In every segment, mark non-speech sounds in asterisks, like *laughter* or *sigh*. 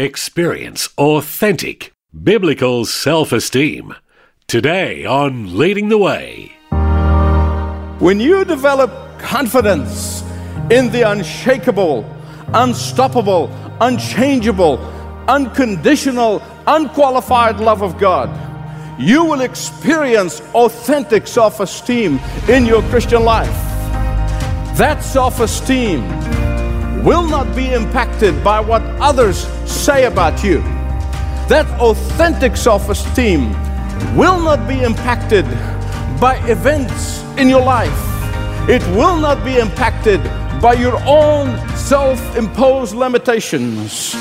Experience authentic biblical self esteem. Today on Leading the Way. When you develop confidence in the unshakable, unstoppable, unchangeable, unconditional, unqualified love of God, you will experience authentic self esteem in your Christian life. That self esteem will not be impacted by what others say about you. That authentic self esteem will not be impacted by events in your life. It will not be impacted by your own self imposed limitations.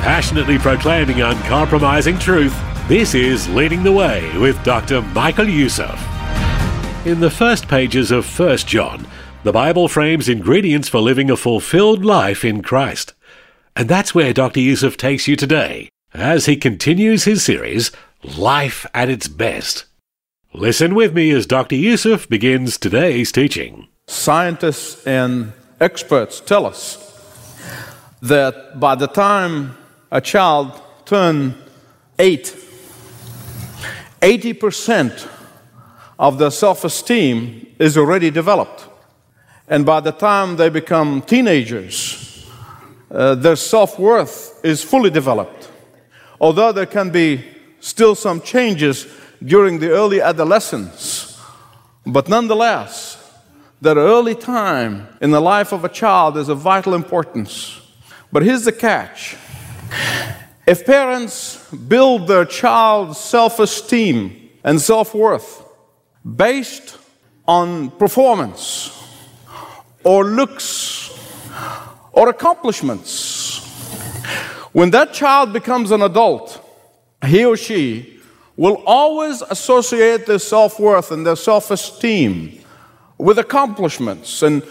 Passionately proclaiming uncompromising truth, this is Leading the Way with Dr. Michael Youssef. In the first pages of 1 John, the Bible frames ingredients for living a fulfilled life in Christ. And that's where Dr. Youssef takes you today as he continues his series, Life at its Best. Listen with me as Dr. Youssef begins today's teaching. Scientists and experts tell us that by the time a child turns eight, 80% of their self esteem is already developed. And by the time they become teenagers, uh, their self worth is fully developed. Although there can be still some changes during the early adolescence, but nonetheless, that early time in the life of a child is of vital importance. But here's the catch if parents build their child's self esteem and self worth based on performance or looks or accomplishments, when that child becomes an adult, he or she will always associate their self worth and their self esteem with accomplishments and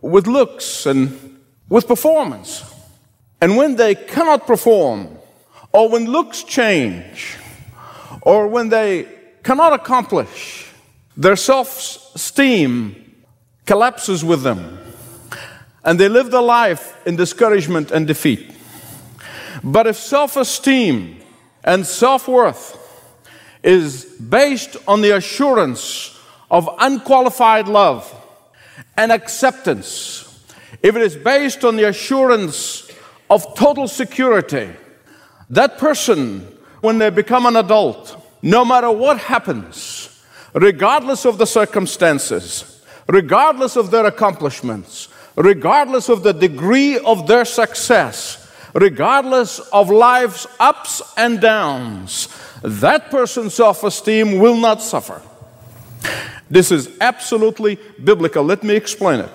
with looks and with performance. And when they cannot perform, or when looks change, or when they cannot accomplish, their self esteem collapses with them. And they live their life in discouragement and defeat. But if self esteem and self worth is based on the assurance of unqualified love and acceptance, if it is based on the assurance of total security, that person, when they become an adult, no matter what happens, regardless of the circumstances, regardless of their accomplishments, regardless of the degree of their success, regardless of life's ups and downs, that person's self esteem will not suffer. This is absolutely biblical. Let me explain it.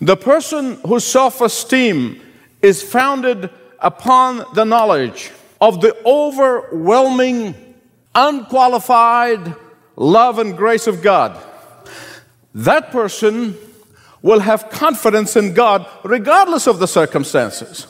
The person whose self esteem is founded upon the knowledge of the overwhelming, unqualified love and grace of God, that person will have confidence in God regardless of the circumstances.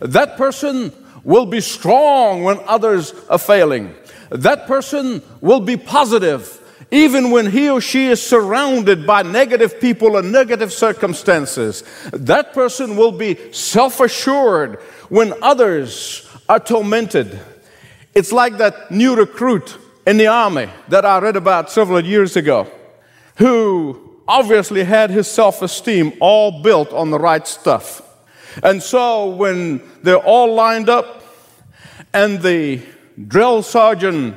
That person will be strong when others are failing. That person will be positive even when he or she is surrounded by negative people and negative circumstances. That person will be self assured when others are tormented. It's like that new recruit in the army that I read about several years ago, who obviously had his self esteem all built on the right stuff. And so when they're all lined up and the drill sergeant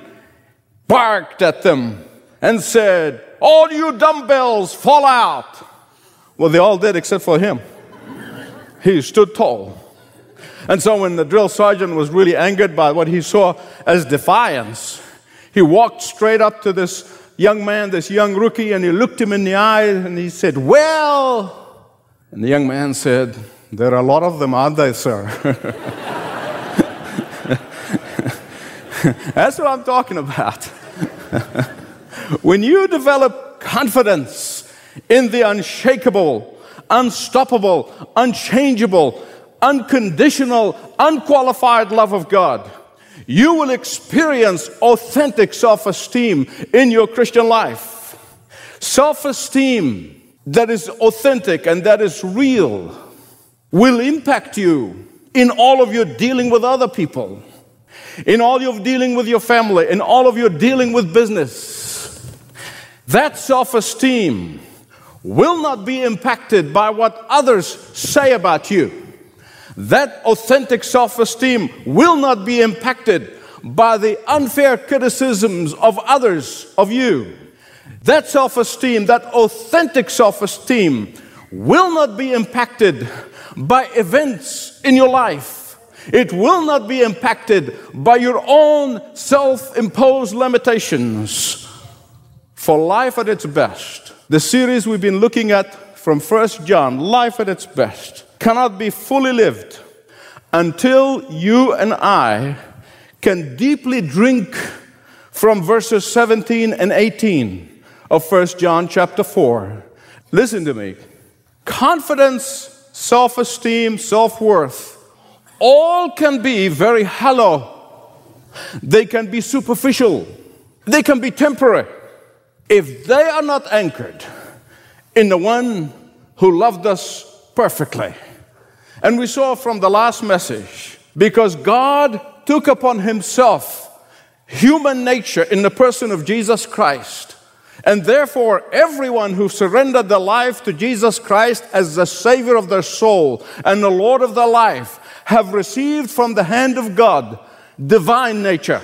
barked at them and said, All you dumbbells fall out. Well, they all did except for him. He stood tall. And so when the drill sergeant was really angered by what he saw as defiance, he walked straight up to this young man, this young rookie, and he looked him in the eye and he said, Well, And the young man said, There are a lot of them, aren't they, sir? *laughs* That's what I'm talking about. *laughs* when you develop confidence in the unshakable, unstoppable, unchangeable, unconditional, unqualified love of God, you will experience authentic self esteem in your Christian life. Self esteem that is authentic and that is real will impact you in all of your dealing with other people, in all of your dealing with your family, in all of your dealing with business. That self esteem will not be impacted by what others say about you. That authentic self esteem will not be impacted by the unfair criticisms of others of you. That self esteem, that authentic self esteem, will not be impacted by events in your life. It will not be impacted by your own self imposed limitations. For life at its best, the series we've been looking at from 1 John, life at its best, cannot be fully lived until you and I can deeply drink from verses 17 and 18 of 1 John chapter 4. Listen to me. Confidence, self esteem, self worth, all can be very hollow. They can be superficial. They can be temporary. If they are not anchored in the one who loved us perfectly. And we saw from the last message, because God took upon himself human nature in the person of Jesus Christ. And therefore, everyone who surrendered their life to Jesus Christ as the Savior of their soul and the Lord of their life have received from the hand of God divine nature.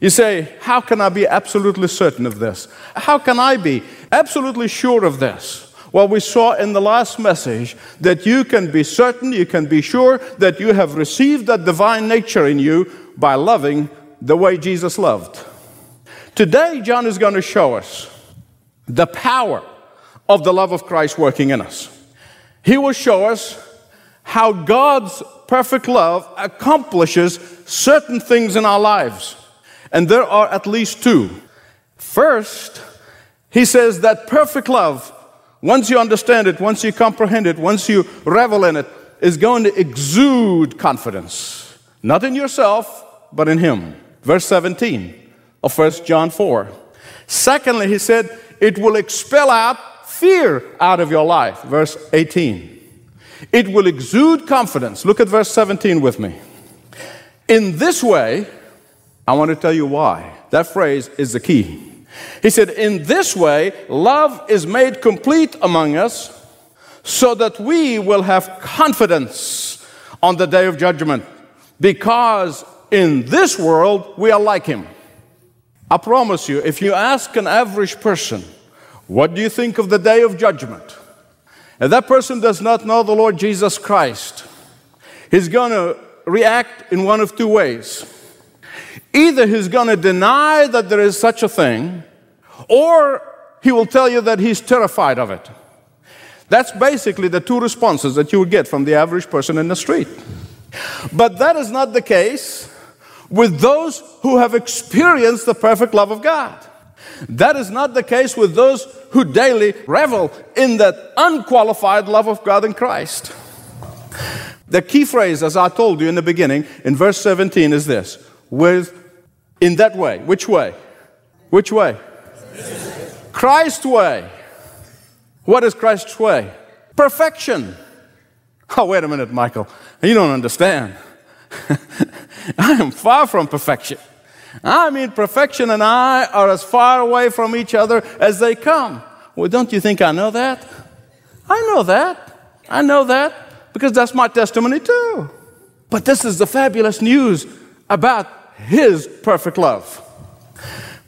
You say, How can I be absolutely certain of this? How can I be absolutely sure of this? Well, we saw in the last message that you can be certain, you can be sure that you have received that divine nature in you by loving the way Jesus loved. Today, John is going to show us the power of the love of Christ working in us. He will show us how God's perfect love accomplishes certain things in our lives. And there are at least two. First, he says that perfect love once you understand it, once you comprehend it, once you revel in it, is going to exude confidence. Not in yourself, but in Him. Verse 17 of 1 John 4. Secondly, he said, it will expel out fear out of your life. Verse 18. It will exude confidence. Look at verse 17 with me. In this way, I want to tell you why. That phrase is the key. He said, In this way, love is made complete among us so that we will have confidence on the day of judgment because in this world we are like him. I promise you, if you ask an average person, what do you think of the day of judgment? And that person does not know the Lord Jesus Christ. He's going to react in one of two ways. Either he's going to deny that there is such a thing, or he will tell you that he's terrified of it. That's basically the two responses that you would get from the average person in the street. But that is not the case with those who have experienced the perfect love of God. That is not the case with those who daily revel in that unqualified love of God in Christ. The key phrase, as I told you in the beginning, in verse 17 is this with in that way. Which way? Which way? Christ's way. What is Christ's way? Perfection. Oh, wait a minute, Michael. You don't understand. *laughs* I am far from perfection. I mean, perfection and I are as far away from each other as they come. Well, don't you think I know that? I know that. I know that because that's my testimony too. But this is the fabulous news about His perfect love.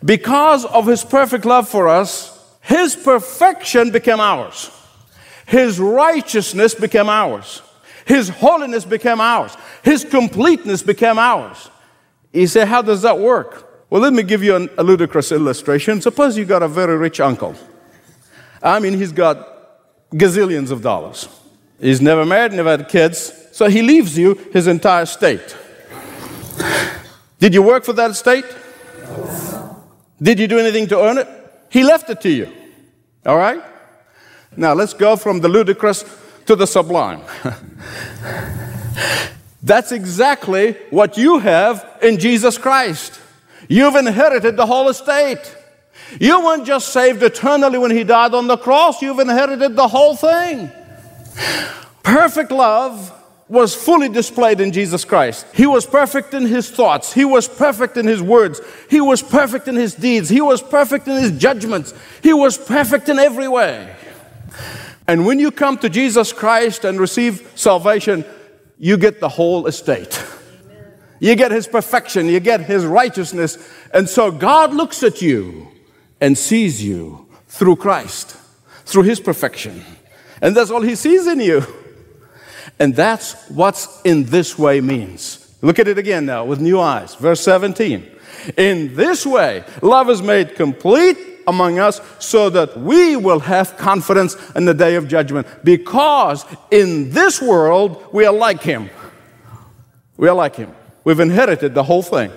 Because of His perfect love for us, His perfection became ours. His righteousness became ours. His holiness became ours. His completeness became ours. You say, How does that work? Well, let me give you an, a ludicrous illustration. Suppose you got a very rich uncle. I mean, he's got gazillions of dollars. He's never married, never had kids, so he leaves you his entire estate. Did you work for that estate? Did you do anything to earn it? He left it to you. All right? Now let's go from the ludicrous to the sublime. *laughs* That's exactly what you have in Jesus Christ. You've inherited the whole estate. You weren't just saved eternally when He died on the cross, you've inherited the whole thing. Perfect love was fully displayed in Jesus Christ. He was perfect in his thoughts, he was perfect in his words, he was perfect in his deeds, he was perfect in his judgments, he was perfect in every way. And when you come to Jesus Christ and receive salvation, you get the whole estate. You get his perfection, you get his righteousness. And so God looks at you and sees you through Christ, through his perfection. And that's all he sees in you. And that's what's in this way means. Look at it again now with new eyes. Verse 17. In this way, love is made complete among us so that we will have confidence in the day of judgment. Because in this world, we are like him. We are like him. We've inherited the whole thing.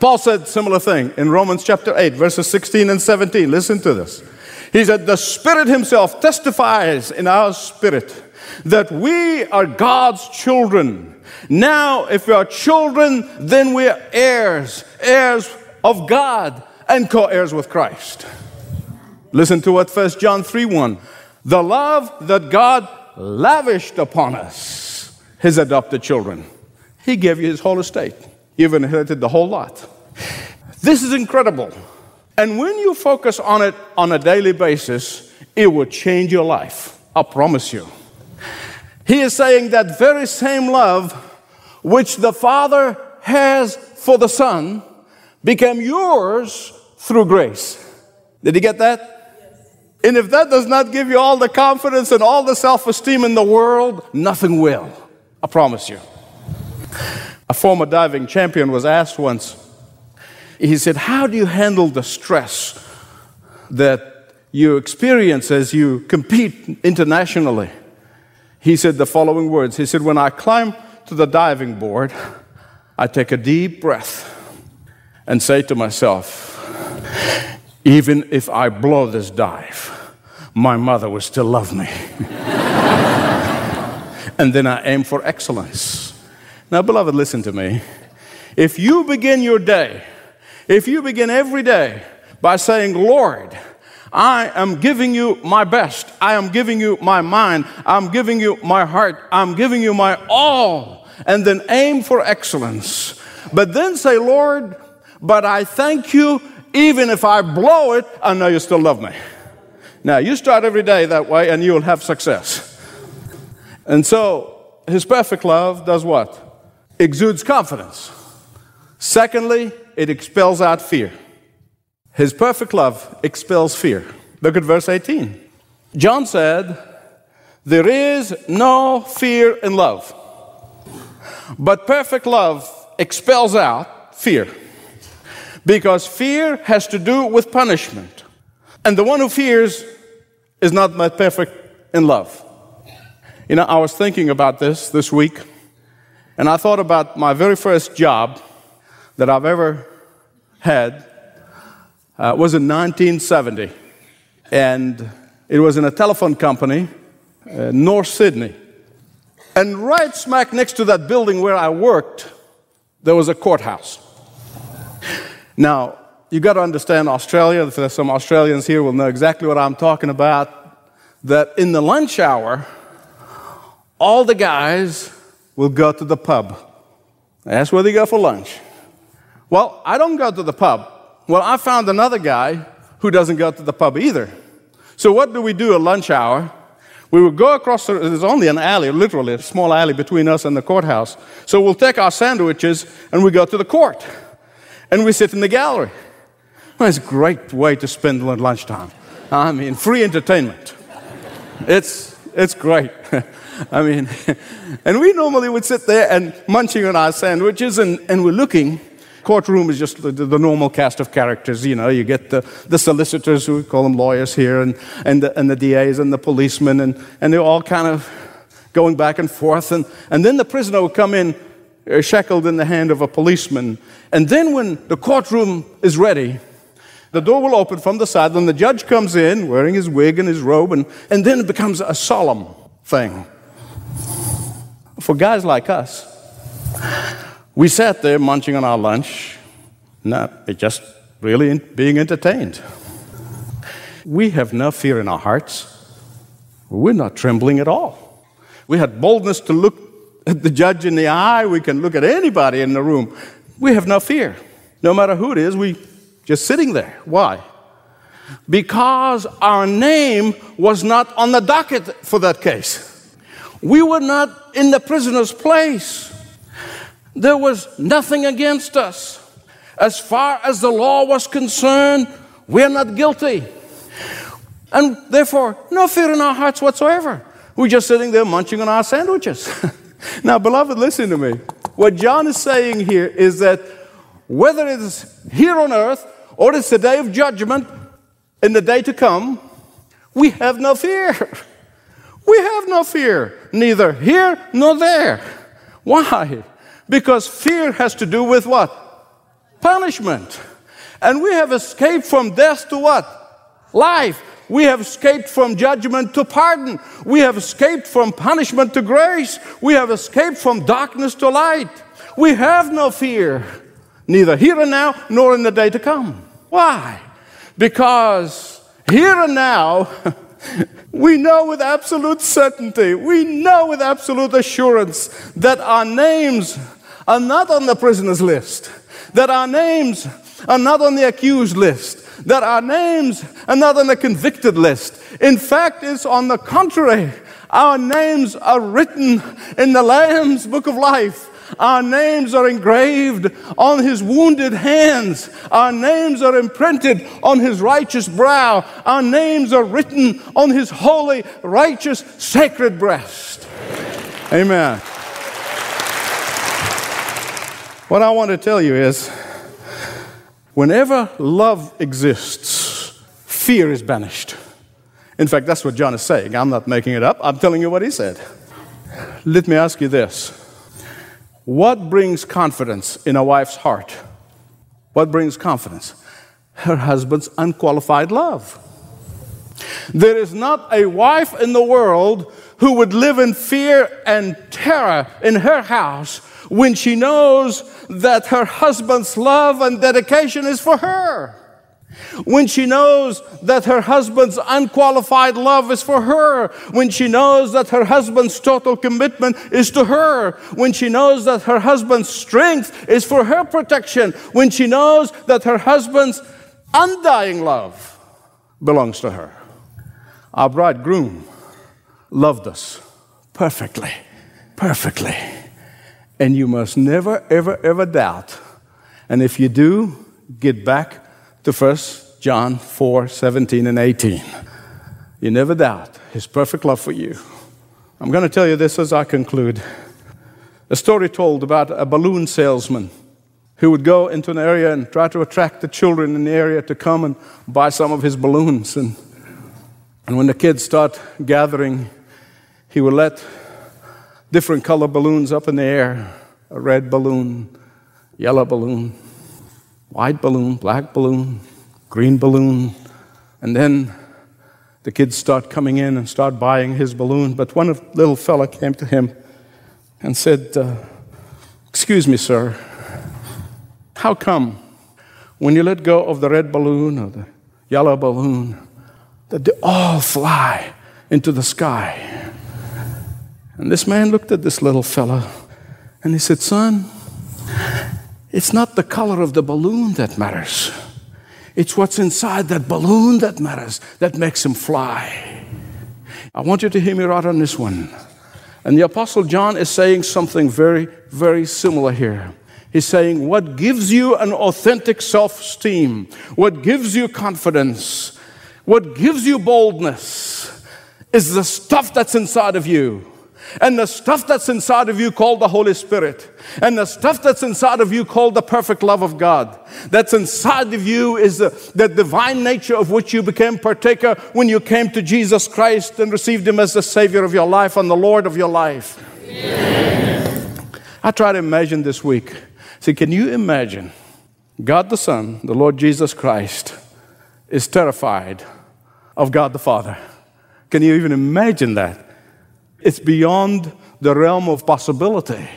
Paul said similar thing in Romans chapter 8, verses 16 and 17. Listen to this. He said, The Spirit Himself testifies in our spirit that we are God's children. Now, if we are children, then we are heirs, heirs of God, and co heirs with Christ. Listen to what 1 John 3 1. The love that God lavished upon us, His adopted children. He gave you His whole estate. You've inherited the whole lot. This is incredible. And when you focus on it on a daily basis, it will change your life. I promise you. He is saying that very same love which the Father has for the Son became yours through grace. Did you get that? And if that does not give you all the confidence and all the self esteem in the world, nothing will. I promise you. A former diving champion was asked once, he said, How do you handle the stress that you experience as you compete internationally? He said the following words He said, When I climb to the diving board, I take a deep breath and say to myself, even if I blow this dive, my mother will still love me. *laughs* and then I aim for excellence. Now, beloved, listen to me. If you begin your day, if you begin every day by saying, Lord, I am giving you my best. I am giving you my mind. I'm giving you my heart. I'm giving you my all. And then aim for excellence. But then say, Lord, but I thank you. Even if I blow it, I know you still love me. Now, you start every day that way and you'll have success. And so, his perfect love does what? Exudes confidence. Secondly, it expels out fear. His perfect love expels fear. Look at verse 18. John said, There is no fear in love, but perfect love expels out fear. Because fear has to do with punishment. And the one who fears is not perfect in love. You know, I was thinking about this this week, and I thought about my very first job that I've ever had uh, was in 1970. And it was in a telephone company, uh, North Sydney. And right smack next to that building where I worked, there was a courthouse. Now, you got to understand Australia. If there's some Australians here, will know exactly what I'm talking about. That in the lunch hour, all the guys will go to the pub. That's where they go for lunch. Well, I don't go to the pub. Well, I found another guy who doesn't go to the pub either. So, what do we do at lunch hour? We would go across, the, there's only an alley, literally a small alley between us and the courthouse. So, we'll take our sandwiches and we go to the court. And we sit in the gallery. Well, it's a great way to spend lunchtime. I mean, free entertainment. It's, it's great. *laughs* I mean, *laughs* and we normally would sit there and munching on our sandwiches and, and we're looking courtroom is just the, the, normal cast of characters. You know, you get the, the solicitors, who we call them lawyers here, and, and, the, and the DAs and the policemen, and, and they're all kind of going back and forth. And, and then the prisoner will come in uh, shackled in the hand of a policeman. And then when the courtroom is ready, the door will open from the side, and the judge comes in wearing his wig and his robe, and, and then it becomes a solemn thing. For guys like us, we sat there munching on our lunch, not just really being entertained. We have no fear in our hearts. We're not trembling at all. We had boldness to look at the judge in the eye. We can look at anybody in the room. We have no fear. No matter who it is, we just sitting there. Why? Because our name was not on the docket for that case. We were not in the prisoner's place. There was nothing against us. As far as the law was concerned, we're not guilty. And therefore, no fear in our hearts whatsoever. We're just sitting there munching on our sandwiches. *laughs* now, beloved, listen to me. What John is saying here is that whether it's here on earth or it's the day of judgment in the day to come, we have no fear. *laughs* We have no fear, neither here nor there. Why? Because fear has to do with what? Punishment. And we have escaped from death to what? Life. We have escaped from judgment to pardon. We have escaped from punishment to grace. We have escaped from darkness to light. We have no fear, neither here and now nor in the day to come. Why? Because here and now, *laughs* we know with absolute certainty, we know with absolute assurance that our names are not on the prisoner's list, that our names are not on the accused list, that our names are not on the convicted list. In fact, it's on the contrary. Our names are written in the Lamb's book of life. Our names are engraved on his wounded hands. Our names are imprinted on his righteous brow. Our names are written on his holy, righteous, sacred breast. Amen. What I want to tell you is whenever love exists, fear is banished. In fact, that's what John is saying. I'm not making it up, I'm telling you what he said. Let me ask you this What brings confidence in a wife's heart? What brings confidence? Her husband's unqualified love. There is not a wife in the world who would live in fear and terror in her house when she knows that her husband's love and dedication is for her. When she knows that her husband's unqualified love is for her. When she knows that her husband's total commitment is to her. When she knows that her husband's strength is for her protection. When she knows that her husband's undying love belongs to her. Our bridegroom loved us perfectly, perfectly. And you must never, ever, ever doubt. And if you do, get back to 1 John 4 17 and 18. You never doubt his perfect love for you. I'm going to tell you this as I conclude. A story told about a balloon salesman who would go into an area and try to attract the children in the area to come and buy some of his balloons. And, and when the kids start gathering, he would let different color balloons up in the air a red balloon, yellow balloon, white balloon, black balloon, green balloon. And then the kids start coming in and start buying his balloon. But one little fella came to him and said, uh, Excuse me, sir, how come when you let go of the red balloon or the yellow balloon that they all fly into the sky? And this man looked at this little fella and he said, Son, it's not the color of the balloon that matters. It's what's inside that balloon that matters, that makes him fly. I want you to hear me right on this one. And the Apostle John is saying something very, very similar here. He's saying, What gives you an authentic self esteem, what gives you confidence, what gives you boldness is the stuff that's inside of you And the stuff that's inside of you called the Holy Spirit. And the stuff that's inside of you called the perfect love of God. That's inside of you is the, the divine nature of which you became partaker when you came to Jesus Christ and received Him as the Savior of your life and the Lord of your life. I try to imagine this week. See, can you imagine God the Son, the Lord Jesus Christ, is terrified of God the Father? Can you even imagine that? It's beyond the realm of possibility.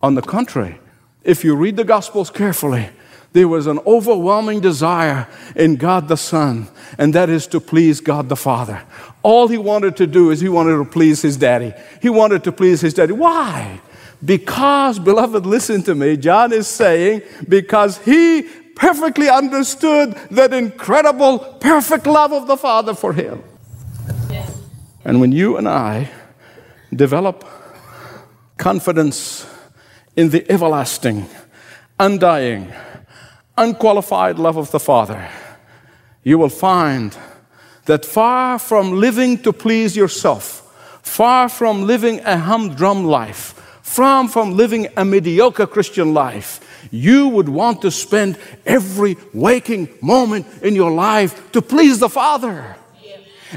On the contrary, if you read the Gospels carefully, there was an overwhelming desire in God the Son, and that is to please God the Father. All he wanted to do is he wanted to please his daddy. He wanted to please his daddy. Why? Because, beloved, listen to me. John is saying, because he perfectly understood that incredible, perfect love of the Father for him. And when you and I develop confidence in the everlasting, undying, unqualified love of the Father, you will find that far from living to please yourself, far from living a humdrum life, far from living a mediocre Christian life, you would want to spend every waking moment in your life to please the Father.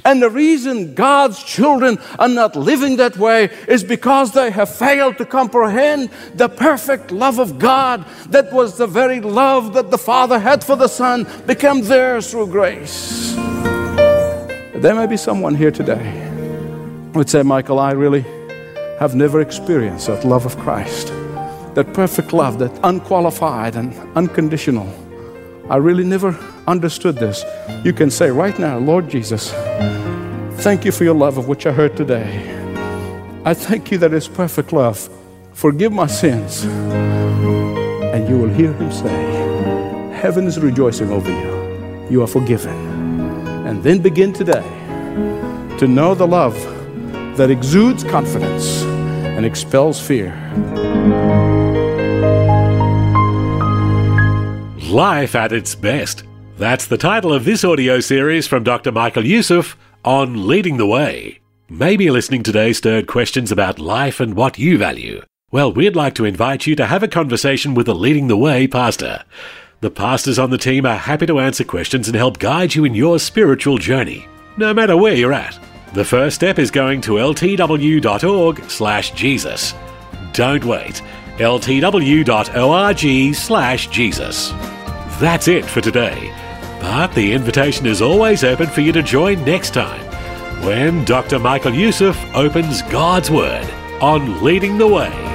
And the reason God's children are not living that way is because they have failed to comprehend the perfect love of God that was the very love that the Father had for the Son became theirs through grace. There may be someone here today who would say, Michael, I really have never experienced that love of Christ, that perfect love, that unqualified and unconditional. I really never understood this. You can say right now, Lord Jesus, thank you for your love of which I heard today. I thank you that it's perfect love. Forgive my sins. And you will hear him say, Heaven is rejoicing over you. You are forgiven. And then begin today to know the love that exudes confidence and expels fear. Life at its best. That's the title of this audio series from Dr. Michael Youssef on Leading the Way. Maybe listening today stirred questions about life and what you value. Well, we'd like to invite you to have a conversation with a Leading the Way pastor. The pastors on the team are happy to answer questions and help guide you in your spiritual journey, no matter where you're at. The first step is going to ltw.org/jesus. Don't wait. ltw.org/jesus. That's it for today. But the invitation is always open for you to join next time when Dr. Michael Youssef opens God's Word on Leading the Way.